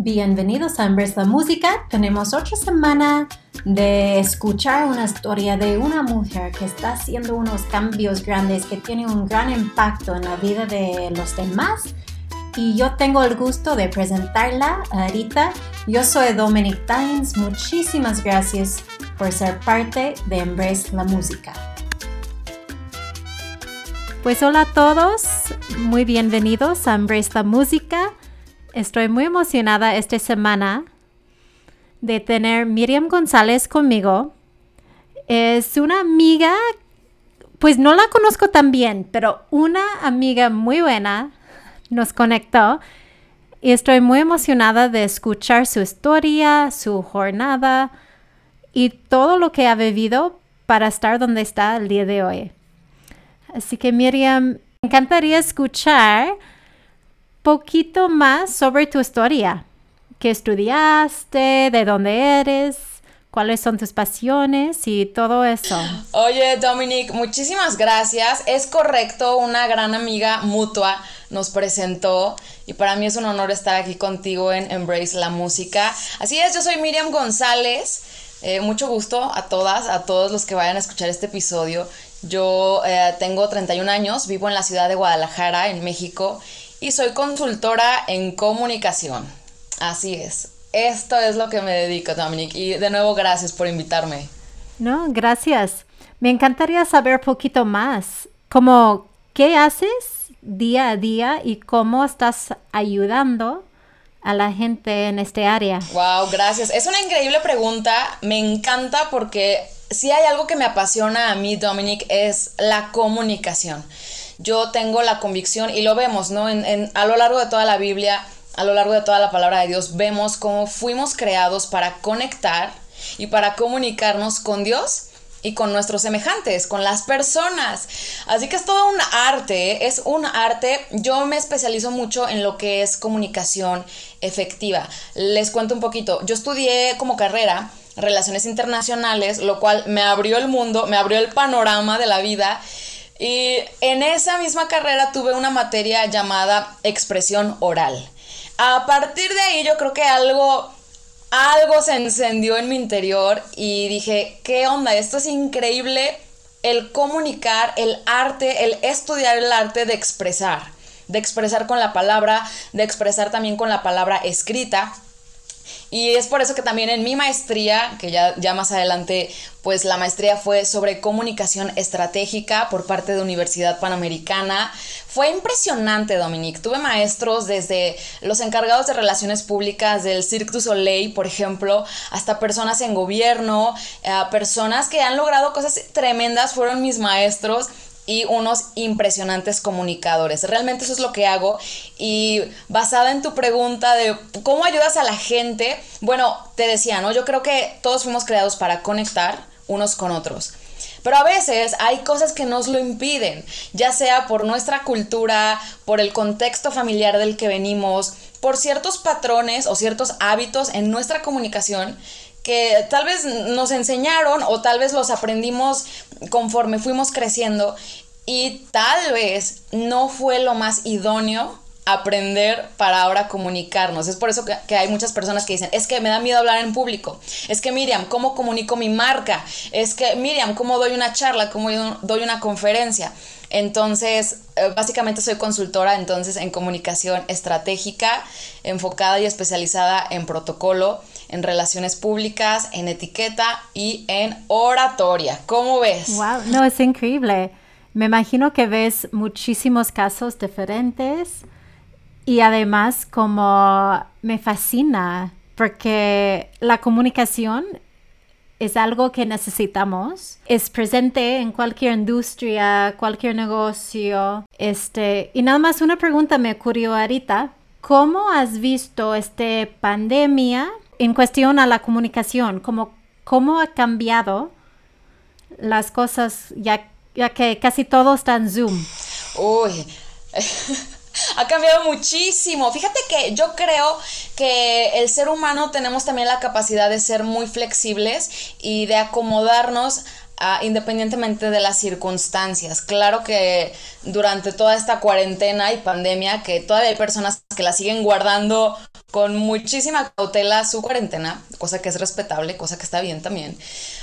Bienvenidos a Embrace la Música. Tenemos otra semana de escuchar una historia de una mujer que está haciendo unos cambios grandes, que tiene un gran impacto en la vida de los demás. Y yo tengo el gusto de presentarla ahorita. Yo soy Dominic Dines. Muchísimas gracias por ser parte de Embrace la Música. Pues hola a todos, muy bienvenidos a Embrace la Música. Estoy muy emocionada esta semana de tener Miriam González conmigo. Es una amiga, pues no la conozco tan bien, pero una amiga muy buena nos conectó y estoy muy emocionada de escuchar su historia, su jornada y todo lo que ha vivido para estar donde está el día de hoy. Así que Miriam, me encantaría escuchar poquito más sobre tu historia. ¿Qué estudiaste? ¿De dónde eres? ¿Cuáles son tus pasiones y todo eso? Oye, Dominic, muchísimas gracias. Es correcto, una gran amiga mutua nos presentó y para mí es un honor estar aquí contigo en Embrace la Música. Así es, yo soy Miriam González. Eh, mucho gusto a todas, a todos los que vayan a escuchar este episodio. Yo eh, tengo 31 años, vivo en la ciudad de Guadalajara, en México, y soy consultora en comunicación. Así es. Esto es lo que me dedico, Dominic. Y de nuevo, gracias por invitarme. No, gracias. Me encantaría saber un poquito más. Como, ¿qué haces día a día y cómo estás ayudando a la gente en este área? Wow, gracias. Es una increíble pregunta. Me encanta porque si hay algo que me apasiona a mí, Dominic, es la comunicación yo tengo la convicción, y lo vemos, ¿no? En, a lo largo de toda la Biblia, a lo largo de toda la palabra de Dios, vemos cómo fuimos creados para conectar y para comunicarnos con Dios y con nuestros semejantes, con las personas. Así que es todo un arte, es un arte. Yo me especializo mucho en lo que es comunicación efectiva. Les cuento un poquito. Yo estudié como carrera relaciones internacionales, lo cual me abrió el mundo, me abrió el panorama de la vida y en esa misma carrera tuve una materia llamada expresión oral. A partir de ahí yo creo que algo, algo se encendió en mi interior y dije, ¿qué onda? Esto es increíble el comunicar, el arte, el estudiar el arte de expresar, de expresar con la palabra, de expresar también con la palabra escrita. Y es por eso que también en mi maestría, que ya, ya más adelante, pues la maestría fue sobre comunicación estratégica por parte de Universidad Panamericana. Fue impresionante, Dominique. Tuve maestros desde los encargados de relaciones públicas del Cirque du Soleil, por ejemplo, hasta personas en gobierno, eh, personas que han logrado cosas tremendas, fueron mis maestros y unos impresionantes comunicadores. Realmente eso es lo que hago y basada en tu pregunta de cómo ayudas a la gente, bueno, te decía, ¿no? Yo creo que todos fuimos creados para conectar unos con otros. Pero a veces hay cosas que nos lo impiden, ya sea por nuestra cultura, por el contexto familiar del que venimos, por ciertos patrones o ciertos hábitos en nuestra comunicación que tal vez nos enseñaron o tal vez los aprendimos conforme fuimos creciendo y tal vez no fue lo más idóneo aprender para ahora comunicarnos. Es por eso que, hay muchas personas que dicen, es que me da miedo hablar en público. Es que Miriam, ¿cómo comunico mi marca? Es que Miriam, ¿cómo doy una charla? ¿Cómo doy una conferencia? Entonces, eh, básicamente soy consultora entonces en comunicación estratégica, enfocada y especializada en protocolo en relaciones públicas, en etiqueta y en oratoria. ¿Cómo ves? Wow, no, es increíble. Me imagino que ves muchísimos casos diferentes y además como me fascina porque la comunicación es algo que necesitamos. Es presente en cualquier industria, cualquier negocio. Este, y nada más una pregunta me ocurrió ahorita. ¿Cómo has visto esta pandemia en cuestión a la comunicación, ¿cómo, cómo ha cambiado las cosas ya, ya que casi todo está en Zoom? Uy, ha cambiado muchísimo. Fíjate que yo creo que el ser humano tenemos también la capacidad de ser muy flexibles y de acomodarnos independientemente de las circunstancias. Claro que durante toda esta cuarentena y pandemia, que todavía hay personas que la siguen guardando con muchísima cautela su cuarentena, cosa que es respetable, cosa que está bien también.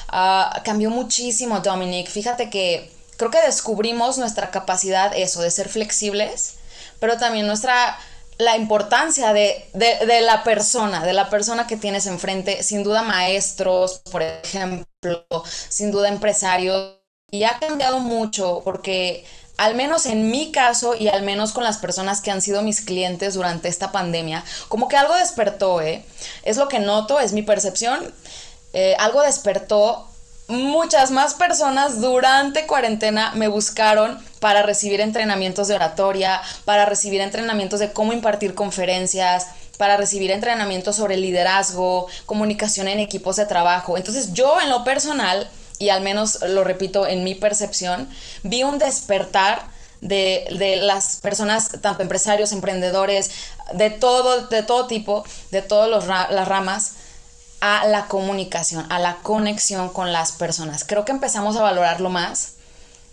Ah, cambió muchísimo, Dominic. Fíjate que creo que descubrimos nuestra capacidad, eso, de ser flexibles, pero también nuestra la importancia de, de, la persona, de la persona que tienes enfrente, sin duda maestros, por ejemplo, sin duda empresarios, y ha cambiado mucho porque al menos en mi caso y al menos con las personas que han sido mis clientes durante esta pandemia, como que algo despertó, ¿eh? Es lo que noto, es mi percepción, eh, algo despertó. Muchas más personas durante cuarentena me buscaron para recibir entrenamientos de oratoria, para recibir entrenamientos de cómo impartir conferencias, para recibir entrenamientos sobre liderazgo, comunicación en equipos de trabajo. Entonces yo en lo personal y al menos lo repito en mi percepción, vi un despertar de, las personas, tanto empresarios, emprendedores, de todo, de todo tipo, de todas las ramas, a la comunicación, a la conexión con las personas. Creo que empezamos a valorarlo más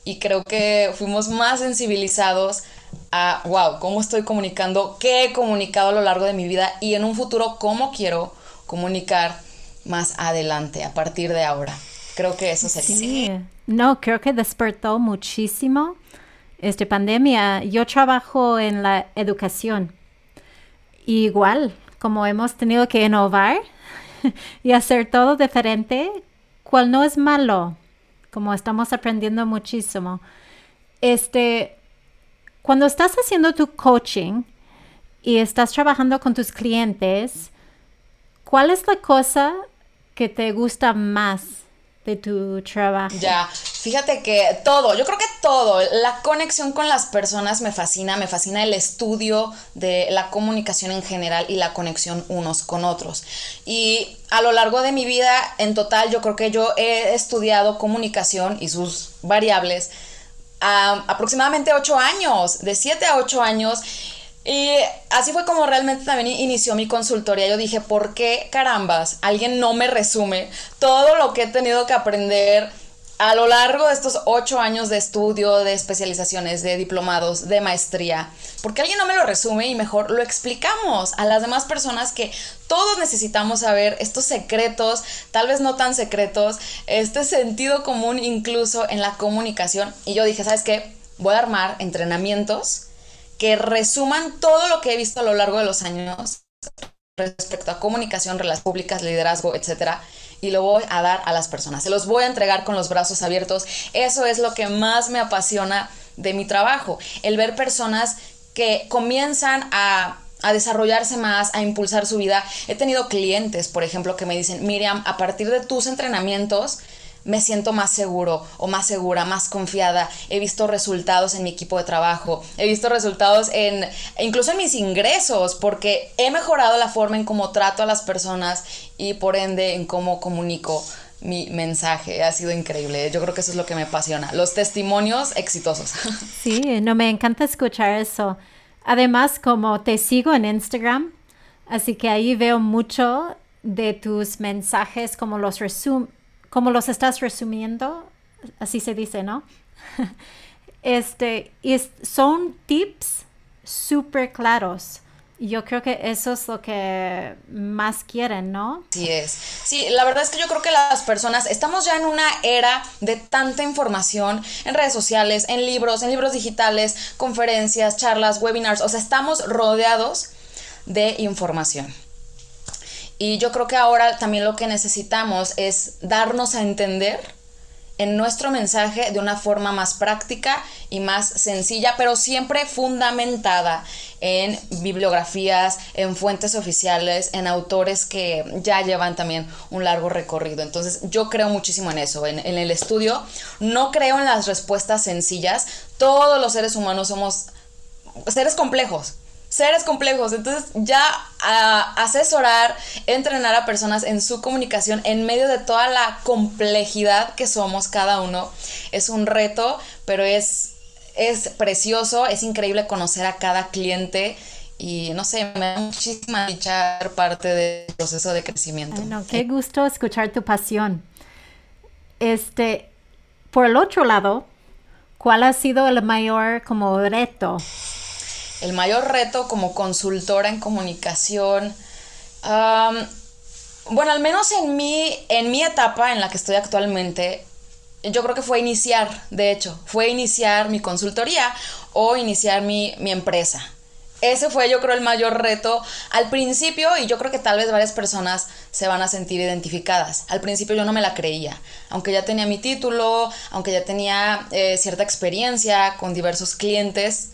y creo que fuimos más sensibilizados a, wow, cómo estoy comunicando, qué he comunicado a lo largo de mi vida y en un futuro cómo quiero comunicar más adelante, a partir de ahora. Creo que eso sería. Sí. No, creo que despertó muchísimo esta pandemia. Yo trabajo en la educación. igual, como hemos tenido que innovar y hacer todo diferente, cual no es malo, como estamos aprendiendo muchísimo. Este, cuando estás haciendo tu coaching y estás trabajando con tus clientes, ¿cuál es la cosa que te gusta más de tu trabajo? Ya, fíjate que todo, yo creo que todo, la conexión con las personas me fascina, me fascina el estudio de la comunicación en general y la conexión unos con otros. Y a lo largo de mi vida, en total, yo creo que yo he estudiado comunicación y sus variables aproximadamente ocho años, de siete a ocho años. Y así fue como realmente también inició mi consultoría. Yo dije, ¿por qué carambas alguien no me resume todo lo que he tenido que aprender a lo largo de estos ocho años de estudio, de especializaciones, de diplomados, de maestría? ¿Por qué alguien no me lo resume y mejor lo explicamos a las demás personas que todos necesitamos saber estos secretos, tal vez no tan secretos, este sentido común incluso en la comunicación? Y yo dije, ¿sabes qué? Voy a armar entrenamientos que resuman todo lo que he visto a lo largo de los años respecto a comunicación, relaciones públicas, liderazgo, etcétera, y lo voy a dar a las personas. Se los voy a entregar con los brazos abiertos. Eso es lo que más me apasiona de mi trabajo, el ver personas que comienzan a a desarrollarse más, a impulsar su vida. He tenido clientes, por ejemplo, que me dicen, Miriam, a partir de tus entrenamientos, me siento más seguro o más segura, más confiada. He visto resultados en mi equipo de trabajo, he visto resultados en incluso en mis ingresos porque he mejorado la forma en cómo trato a las personas y por ende en cómo comunico mi mensaje. Ha sido increíble. Yo creo que eso es lo que me apasiona. Los testimonios exitosos. Sí, no me encanta escuchar eso. Además, como te sigo en Instagram, así que ahí veo mucho de tus mensajes, como los resum como los estás resumiendo, así se dice, ¿no? este, son tips súper claros. Yo creo que eso es lo que más quieren, ¿no? Sí es. Sí, la verdad es que yo creo que las personas estamos ya en una era de tanta información en redes sociales, en libros, en libros digitales, conferencias, charlas, webinars, o sea, estamos rodeados de información. Y yo creo que ahora también lo que necesitamos es darnos a entender en nuestro mensaje de una forma más práctica y más sencilla, pero siempre fundamentada en bibliografías, en fuentes oficiales, en autores que ya llevan también un largo recorrido. Entonces yo creo muchísimo en eso, en, en el estudio. No creo en las respuestas sencillas. Todos los seres humanos somos seres complejos seres complejos. Entonces ya asesorar, entrenar a personas en su comunicación en medio de toda la complejidad que somos cada uno es un reto, pero es, es precioso, es increíble conocer a cada cliente. Y no sé, me da muchísima dicha parte del proceso de crecimiento. Bueno, qué gusto escuchar tu pasión. Este, por el otro lado, ¿cuál ha sido el mayor como reto el mayor reto como consultora en comunicación. bueno, al menos en mi, en mi etapa en la que estoy actualmente, yo creo que fue iniciar, de hecho, fue iniciar mi consultoría o iniciar mi, mi empresa ese fue yo creo el mayor reto al principio y yo creo que tal vez varias personas se van a sentir identificadas. Al principio yo no me la creía, aunque ya tenía mi título, aunque ya tenía eh, cierta experiencia con diversos clientes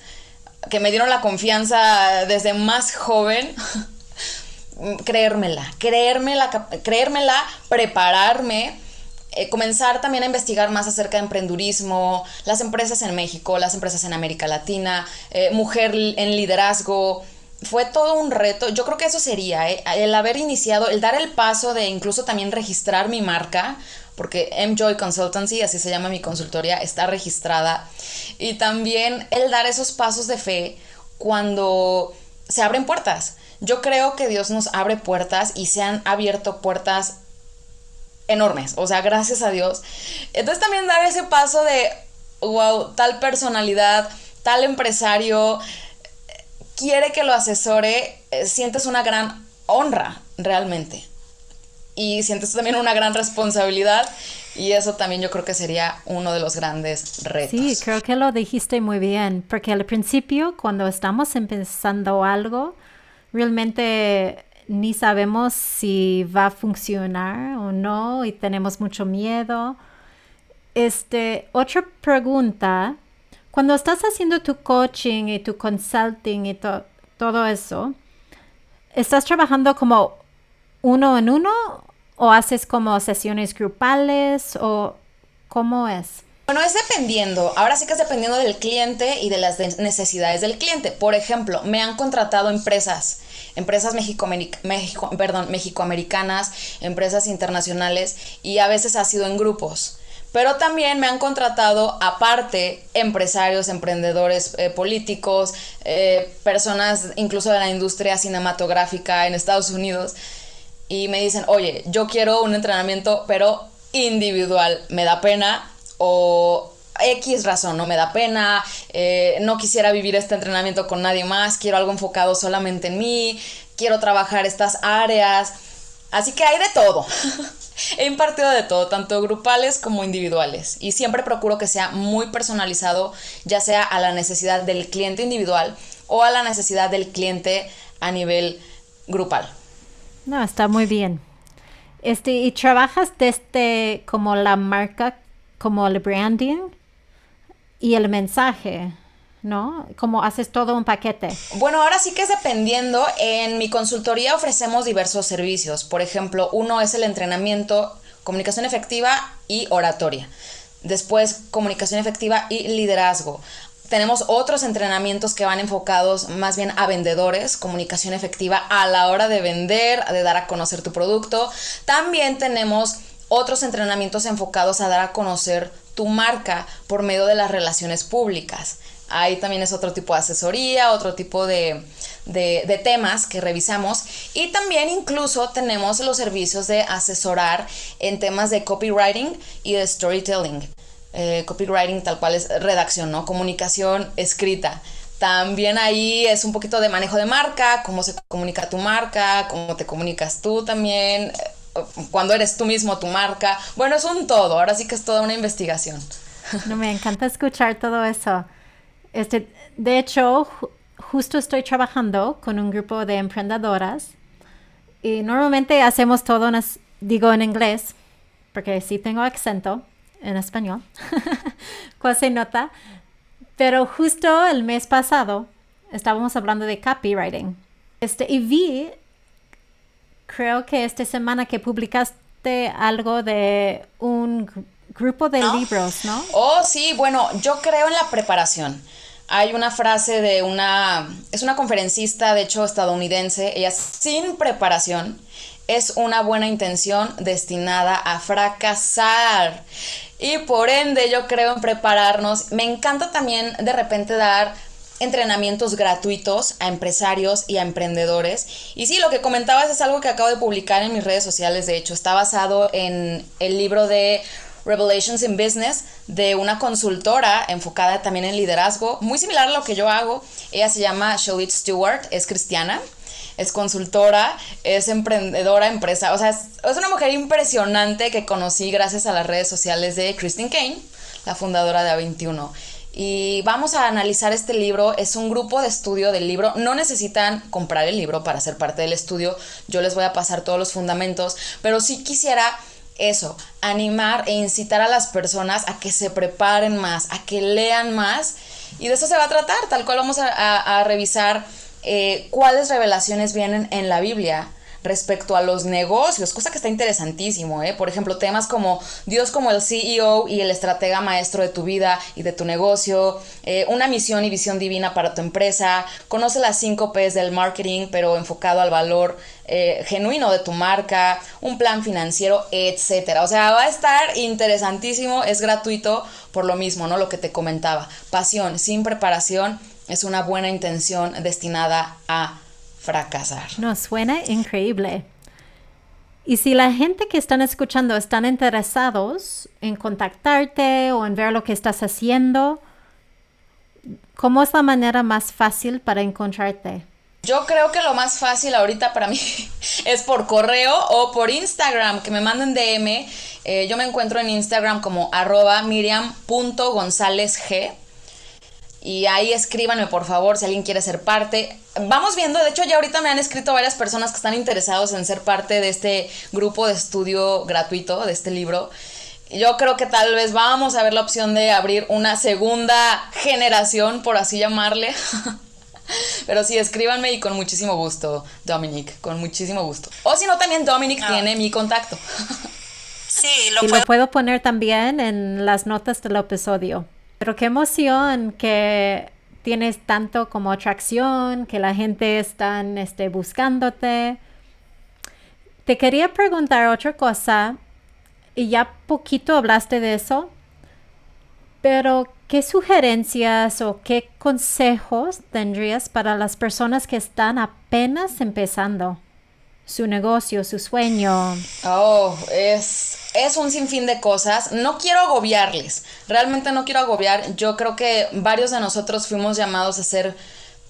que me dieron la confianza desde más joven. creérmela, creérmela, creérmela, prepararme eh, comenzar también a investigar más acerca de emprendurismo, las empresas en México, las empresas en América Latina, eh, mujer en liderazgo. Fue todo un reto. Yo creo que eso sería, eh, el haber iniciado, el dar el paso de incluso también registrar mi marca, porque MJoy Consultancy, así se llama mi consultoría, está registrada. Y también el dar esos pasos de fe cuando se abren puertas. Yo creo que Dios nos abre puertas y se han abierto puertas enormes, o sea, gracias a Dios. Entonces también dar ese paso de, wow, tal personalidad, tal empresario quiere que lo asesore, eh, sientes una gran honra realmente. Y sientes también una gran responsabilidad y eso también yo creo que sería uno de los grandes retos. Sí, creo que lo dijiste muy bien, porque al principio cuando estamos empezando algo, realmente ni sabemos si va a funcionar o no y tenemos mucho miedo. Este, otra pregunta, cuando estás haciendo tu coaching y tu consulting y todo eso, ¿estás trabajando como uno en uno o haces como sesiones grupales o cómo es? Bueno, es dependiendo. Ahora sí que es dependiendo del cliente y de las necesidades del cliente. Por ejemplo, me han contratado empresas empresas México, perdón, mexicoamericanas, empresas internacionales y a veces ha sido en grupos. Pero también me han contratado aparte empresarios, emprendedores eh, políticos, eh, personas incluso de la industria cinematográfica en Estados Unidos y me dicen, oye, yo quiero un entrenamiento pero individual, me da pena o X razón, no me da pena, eh, no quisiera vivir este entrenamiento con nadie más, quiero algo enfocado solamente en mí, quiero trabajar estas áreas. Así que hay de todo. He impartido de todo, tanto grupales como individuales. Y siempre procuro que sea muy personalizado, ya sea a la necesidad del cliente individual o a la necesidad del cliente a nivel grupal. No, está muy bien. Este, ¿y trabajas desde como la marca, como el branding? y el mensaje, ¿no? Como haces todo un paquete. Bueno, ahora sí que es dependiendo. En mi consultoría ofrecemos diversos servicios. Por ejemplo, uno es el entrenamiento, comunicación efectiva y oratoria. Después, comunicación efectiva y liderazgo. Tenemos otros entrenamientos que van enfocados más bien a vendedores, comunicación efectiva a la hora de vender, de dar a conocer tu producto. También tenemos otros entrenamientos enfocados a dar a conocer tu marca por medio de las relaciones públicas. Ahí también es otro tipo de asesoría, otro tipo de, temas que revisamos. Y también incluso tenemos los servicios de asesorar en temas de copywriting y de storytelling. Eh, copywriting tal cual es redacción, ¿no? Comunicación escrita. También ahí es un poquito de manejo de marca, cómo se comunica tu marca, cómo te comunicas tú también, cuando eres tú mismo tu marca. Bueno, es un todo, ahora sí que es toda una investigación. No, me encanta escuchar todo eso. Este, de hecho, justo estoy trabajando con un grupo de emprendedoras y normalmente hacemos todo, digo en inglés, porque sí tengo acento en español, cuál se nota, pero justo el mes pasado estábamos hablando de copywriting. Este, y vi creo que esta semana que publicaste algo de un grupo de libros, ¿no? Oh, sí, bueno, yo creo en la preparación. Hay una frase de una, es una conferencista, de hecho, estadounidense, ella sin preparación es una buena intención destinada a fracasar. Y por ende yo creo en prepararnos. Me encanta también de repente dar entrenamientos gratuitos a empresarios y a emprendedores. Y sí, lo que comentabas es algo que acabo de publicar en mis redes sociales, de hecho, está basado en el libro de Revelations in Business de una consultora enfocada también en liderazgo, muy similar a lo que yo hago. Ella se llama Shalit Stewart, es cristiana es consultora, es emprendedora, empresa, o sea, es, es, una mujer impresionante que conocí gracias a las redes sociales de Christine Kane, la fundadora de A21. Y vamos a analizar este libro, es un grupo de estudio del libro, no necesitan comprar el libro para ser parte del estudio, yo les voy a pasar todos los fundamentos, pero sí quisiera eso, animar e incitar a las personas a que se preparen más, a que lean más. Y de eso se va a tratar, tal cual vamos a, a revisar eh, cuáles revelaciones vienen en la Biblia respecto a los negocios, cosa que está interesantísimo, ¿eh? Por ejemplo, temas como Dios como el CEO y el estratega maestro de tu vida y de tu negocio, eh, una misión y visión divina para tu empresa, conoce las 5 P's del marketing, pero enfocado al valor eh, genuino de tu marca, un plan financiero, etcétera. O sea, va a estar interesantísimo, es gratuito por lo mismo, ¿no? Lo que te comentaba. Pasión, sin preparación es una buena intención destinada a fracasar. Nos suena increíble. Y si la gente que están escuchando están interesados en contactarte o en ver lo que estás haciendo, ¿cómo es la manera más fácil para encontrarte? Yo creo que lo más fácil ahorita para mí es por correo o por Instagram, que me manden DM. Eh, yo me encuentro en Instagram como arroba miriam.gonzálezg y ahí escríbanme por favor si alguien quiere ser parte. Vamos viendo, de hecho ya ahorita me han escrito varias personas que están interesados en ser parte de este grupo de estudio gratuito de este libro. Yo creo que tal vez vamos a ver la opción de abrir una segunda generación, por así llamarle. Pero sí, escríbanme y con muchísimo gusto, Dominic, con muchísimo gusto. O si no, también Dominic ah. tiene mi contacto. Sí, lo, lo puedo poner también en las notas del episodio. Pero qué emoción que tienes tanto como atracción, que la gente está este, buscándote. Te quería preguntar otra cosa, y ya poquito hablaste de eso, pero ¿qué sugerencias o qué consejos tendrías para las personas que están apenas empezando? Su negocio, su sueño. Oh, es, es un sinfín de cosas. No quiero agobiarles, realmente no quiero agobiar. Yo creo que varios de nosotros fuimos llamados a ser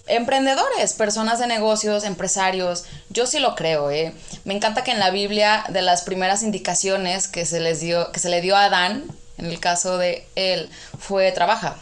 emprendedores, personas de negocios, empresarios. Yo sí lo creo, ¿eh? Me encanta que en la Biblia, de las primeras indicaciones que se, les dio, que se le dio a Adán, en el caso de él, fue trabaja.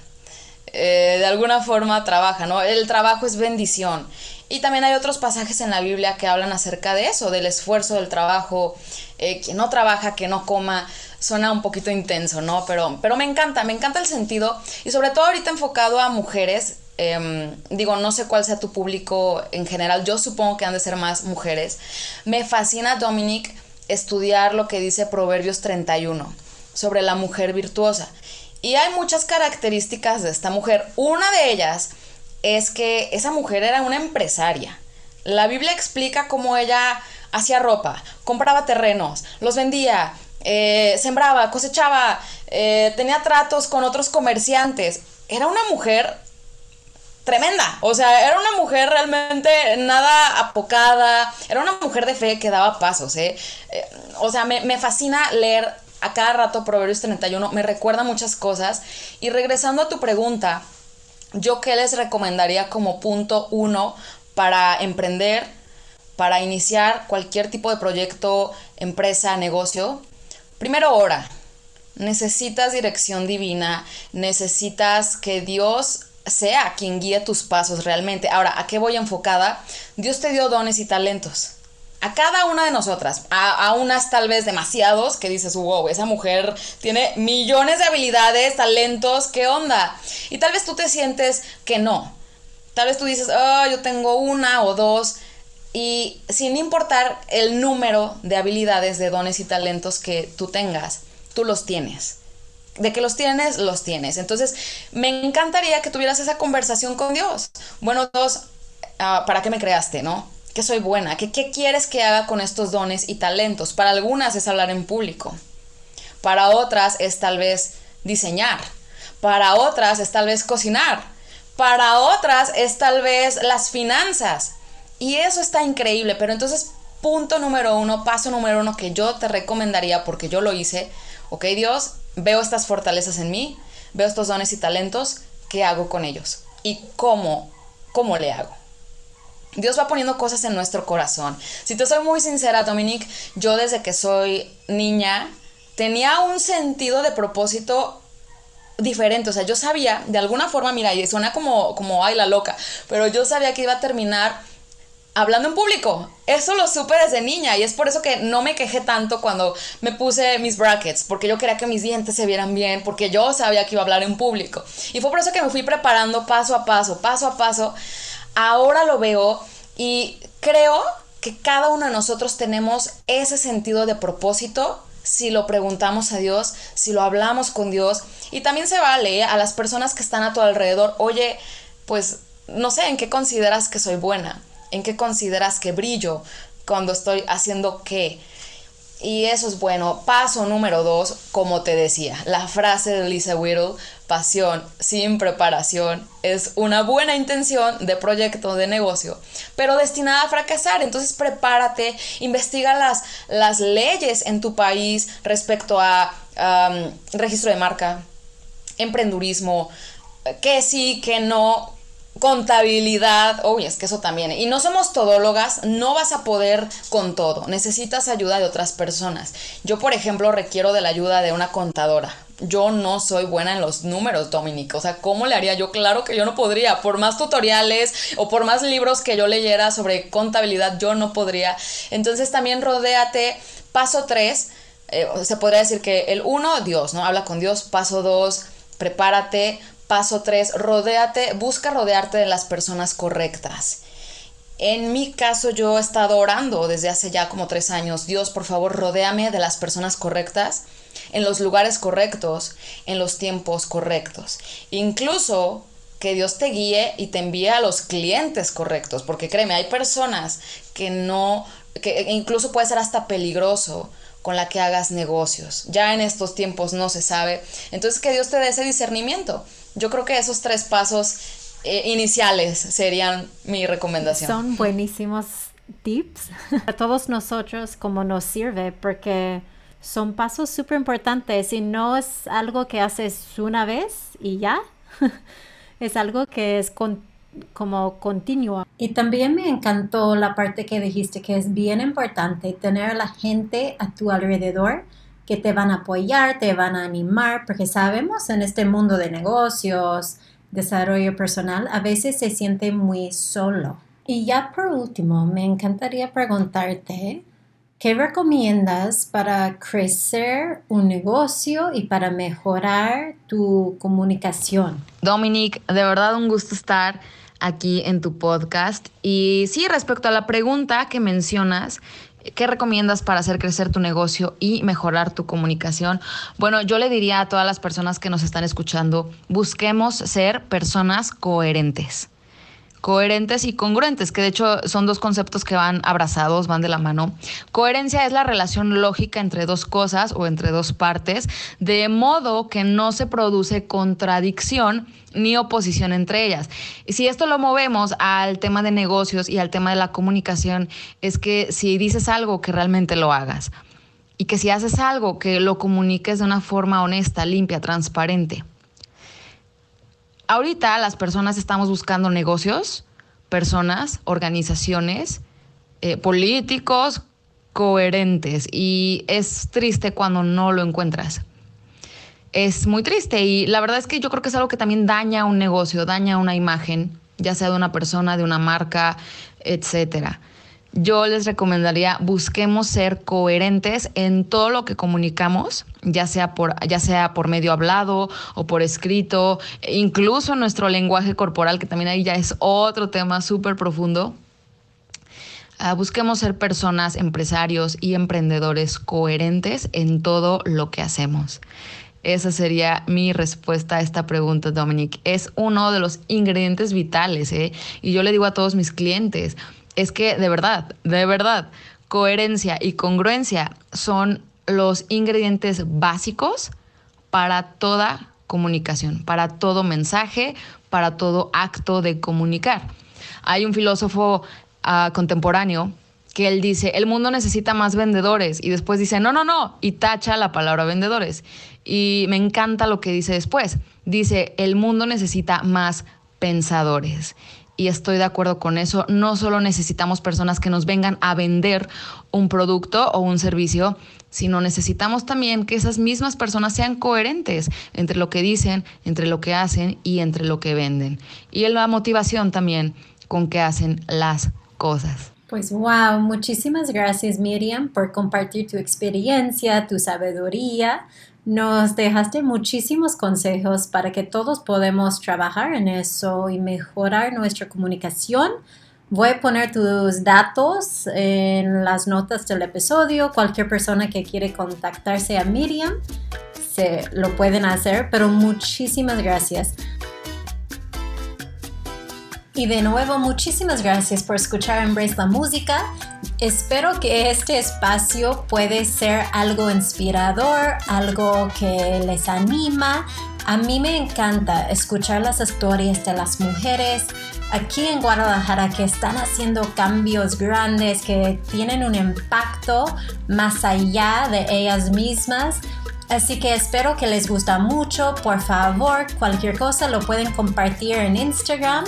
Eh, de alguna forma trabaja, ¿no? El trabajo es bendición. Y también hay otros pasajes en la Biblia que hablan acerca de eso, del esfuerzo, del trabajo, eh, que no trabaja, que no coma, suena un poquito intenso, ¿no? Pero, pero me encanta, me encanta el sentido y sobre todo ahorita enfocado a mujeres. Em, digo, no sé cuál sea tu público en general, yo supongo que han de ser más mujeres. Me fascina, Dominic, estudiar lo que dice Proverbios 31 sobre la mujer virtuosa. Y hay muchas características de esta mujer. Una de ellas es que esa mujer era una empresaria. La Biblia explica cómo ella hacía ropa, compraba terrenos, los vendía, eh, sembraba, cosechaba, eh, tenía tratos con otros comerciantes. Era una mujer tremenda. O sea, era una mujer realmente nada apocada. Era una mujer de fe que daba pasos, ¿eh? eh o sea, me, me, fascina leer a cada rato Proverbios 31. Me recuerda muchas cosas. Y regresando a tu pregunta, ¿Yo qué les recomendaría como punto uno para emprender, para iniciar cualquier tipo de proyecto, empresa, negocio? Primero, ora. Necesitas dirección divina, necesitas que Dios sea quien guíe tus pasos realmente. Ahora, ¿a qué voy enfocada? Dios te dio dones y talentos a cada una de nosotras, a, unas tal vez demasiados, que dices, wow, esa mujer tiene millones de habilidades, talentos, ¿qué onda? Y tal vez tú te sientes que no. Tal vez tú dices, oh, yo tengo una o dos. Y sin importar el número de habilidades, de dones y talentos que tú tengas, tú los tienes. De que los tienes, los tienes. Entonces, me encantaría que tuvieras esa conversación con Dios. Bueno, Dios, ah, ¿para qué me creaste, no? Que soy buena, que qué quieres que haga con estos dones y talentos. Para algunas es hablar en público, para otras es tal vez diseñar, para otras es tal vez cocinar, para otras es tal vez las finanzas. Y eso está increíble, pero entonces punto número uno, paso número uno que yo te recomendaría porque yo lo hice, ok Dios, veo estas fortalezas en mí, veo estos dones y talentos, ¿qué hago con ellos? ¿Y cómo, cómo le hago? Dios va poniendo cosas en nuestro corazón. Si te soy muy sincera, Dominique, yo desde que soy niña tenía un sentido de propósito diferente. O sea, yo sabía, de alguna forma, mira, y suena como, como, ay, la loca, pero yo sabía que iba a terminar hablando en público. Eso lo supe desde niña y es por eso que no me quejé tanto cuando me puse mis brackets, porque yo quería que mis dientes se vieran bien, porque yo sabía que iba a hablar en público. Y fue por eso que me fui preparando paso a paso, paso a paso. Ahora lo veo y creo que cada uno de nosotros tenemos ese sentido de propósito si lo preguntamos a Dios, si lo hablamos con Dios. Y también se vale a las personas que están a tu alrededor, oye, pues no sé, ¿en qué consideras que soy buena? ¿En qué consideras que brillo cuando estoy haciendo qué? Y eso es bueno. Paso número dos, como te decía, la frase de Lisa Whittle, pasión sin preparación, es una buena intención de proyecto de negocio, pero destinada a fracasar. Entonces prepárate, investiga las, las leyes en tu país respecto a registro de marca, emprendurismo, que sí, que no, contabilidad, uy, es que eso también. Y no somos todólogas, no vas a poder con todo. Necesitas ayuda de otras personas. Yo, por ejemplo, requiero de la ayuda de una contadora. Yo no soy buena en los números, Dominique. O sea, ¿cómo le haría yo? Claro que yo no podría. Por más tutoriales o por más libros que yo leyera sobre contabilidad, yo no podría. Entonces también rodéate. Paso 3, eh, se podría decir que el 1, Dios, ¿no? Habla con Dios. Paso 2, prepárate Paso 3, rodéate, busca rodearte de las personas correctas. En mi caso yo he estado orando desde hace ya como tres años. Dios, por favor, rodéame de las personas correctas, en los lugares correctos, en los tiempos correctos. Incluso que Dios te guíe y te envíe a los clientes correctos, porque créeme, hay personas que no, que incluso puede ser hasta peligroso con la que hagas negocios. Ya en estos tiempos no se sabe. Entonces que Dios te dé ese discernimiento. Yo creo que esos tres pasos eh, iniciales serían mi recomendación. Son buenísimos tips a todos nosotros como nos sirve porque son pasos súper importantes y no es algo que haces una vez y ya, es algo que es como continuo. Y también me encantó la parte que dijiste que es bien importante tener a la gente a tu alrededor que te van a apoyar, te van a animar, porque sabemos en este mundo de negocios, desarrollo personal, a veces se siente muy solo. Y ya por último, me encantaría preguntarte, ¿qué recomiendas para crecer un negocio y para mejorar tu comunicación? Dominic, de verdad un gusto estar aquí en tu podcast. Y sí, respecto a la pregunta que mencionas, ¿Qué recomiendas para hacer crecer tu negocio y mejorar tu comunicación? Bueno, yo le diría a todas las personas que nos están escuchando, busquemos ser personas coherentes coherentes y congruentes, que de hecho son dos conceptos que van abrazados, van de la mano. Coherencia es la relación lógica entre dos cosas o entre dos partes, de modo que no se produce contradicción ni oposición entre ellas. Y si esto lo movemos al tema de negocios y al tema de la comunicación, es que si dices algo, que realmente lo hagas. Y que si haces algo, que lo comuniques de una forma honesta, limpia, transparente ahorita las personas estamos buscando negocios, personas, organizaciones, eh, políticos coherentes y es triste cuando no lo encuentras. Es muy triste y la verdad es que yo creo que es algo que también daña un negocio, daña una imagen, ya sea de una persona, de una marca, etcétera yo les recomendaría busquemos ser coherentes en todo lo que comunicamos, ya sea por, ya sea por medio hablado o por escrito, incluso nuestro lenguaje corporal, que también ahí ya es otro tema súper profundo. Ah, busquemos ser personas, empresarios y emprendedores coherentes en todo lo que hacemos. Esa sería mi respuesta a esta pregunta, Dominic. Es uno de los ingredientes vitales, ¿eh? Y yo le digo a todos mis clientes, es que de verdad, de verdad, coherencia y congruencia son los ingredientes básicos para toda comunicación, para todo mensaje, para todo acto de comunicar. Hay un filósofo ah, contemporáneo que él dice, el mundo necesita más vendedores y después dice, no, no, no, y tacha la palabra vendedores. Y me encanta lo que dice después. Dice, el mundo necesita más pensadores y estoy de acuerdo con eso. No solo necesitamos personas que nos vengan a vender un producto o un servicio, sino necesitamos también que esas mismas personas sean coherentes entre lo que dicen, entre lo que hacen y entre lo que venden. Y en la motivación también con que hacen las cosas. Pues wow, muchísimas gracias Miriam por compartir tu experiencia, tu sabiduría. Nos dejaste muchísimos consejos para que todos podamos trabajar en eso y mejorar nuestra comunicación. Voy a poner tus datos en las notas del episodio. Cualquier persona que quiere contactarse a Miriam se lo pueden hacer, pero muchísimas gracias. Y de nuevo, muchísimas gracias por escuchar Embrace la Música. Espero que este espacio puede ser algo inspirador, algo que les anima. A mí me encanta escuchar las historias de las mujeres aquí en Guadalajara que están haciendo cambios grandes, que tienen un impacto más allá de ellas mismas. Así que espero que les gusta mucho. Por favor, cualquier cosa lo pueden compartir en Instagram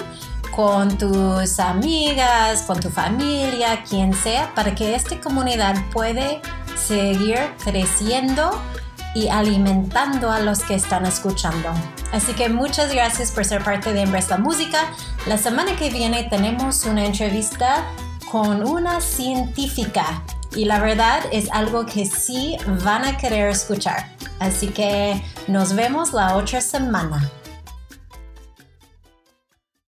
con tus amigas, con tu familia, quien sea, para que esta comunidad puede seguir creciendo y alimentando a los que están escuchando. Así que muchas gracias por ser parte de Embrace la Música. La semana que viene tenemos una entrevista con una científica y la verdad es algo que sí van a querer escuchar. Así que nos vemos la otra semana.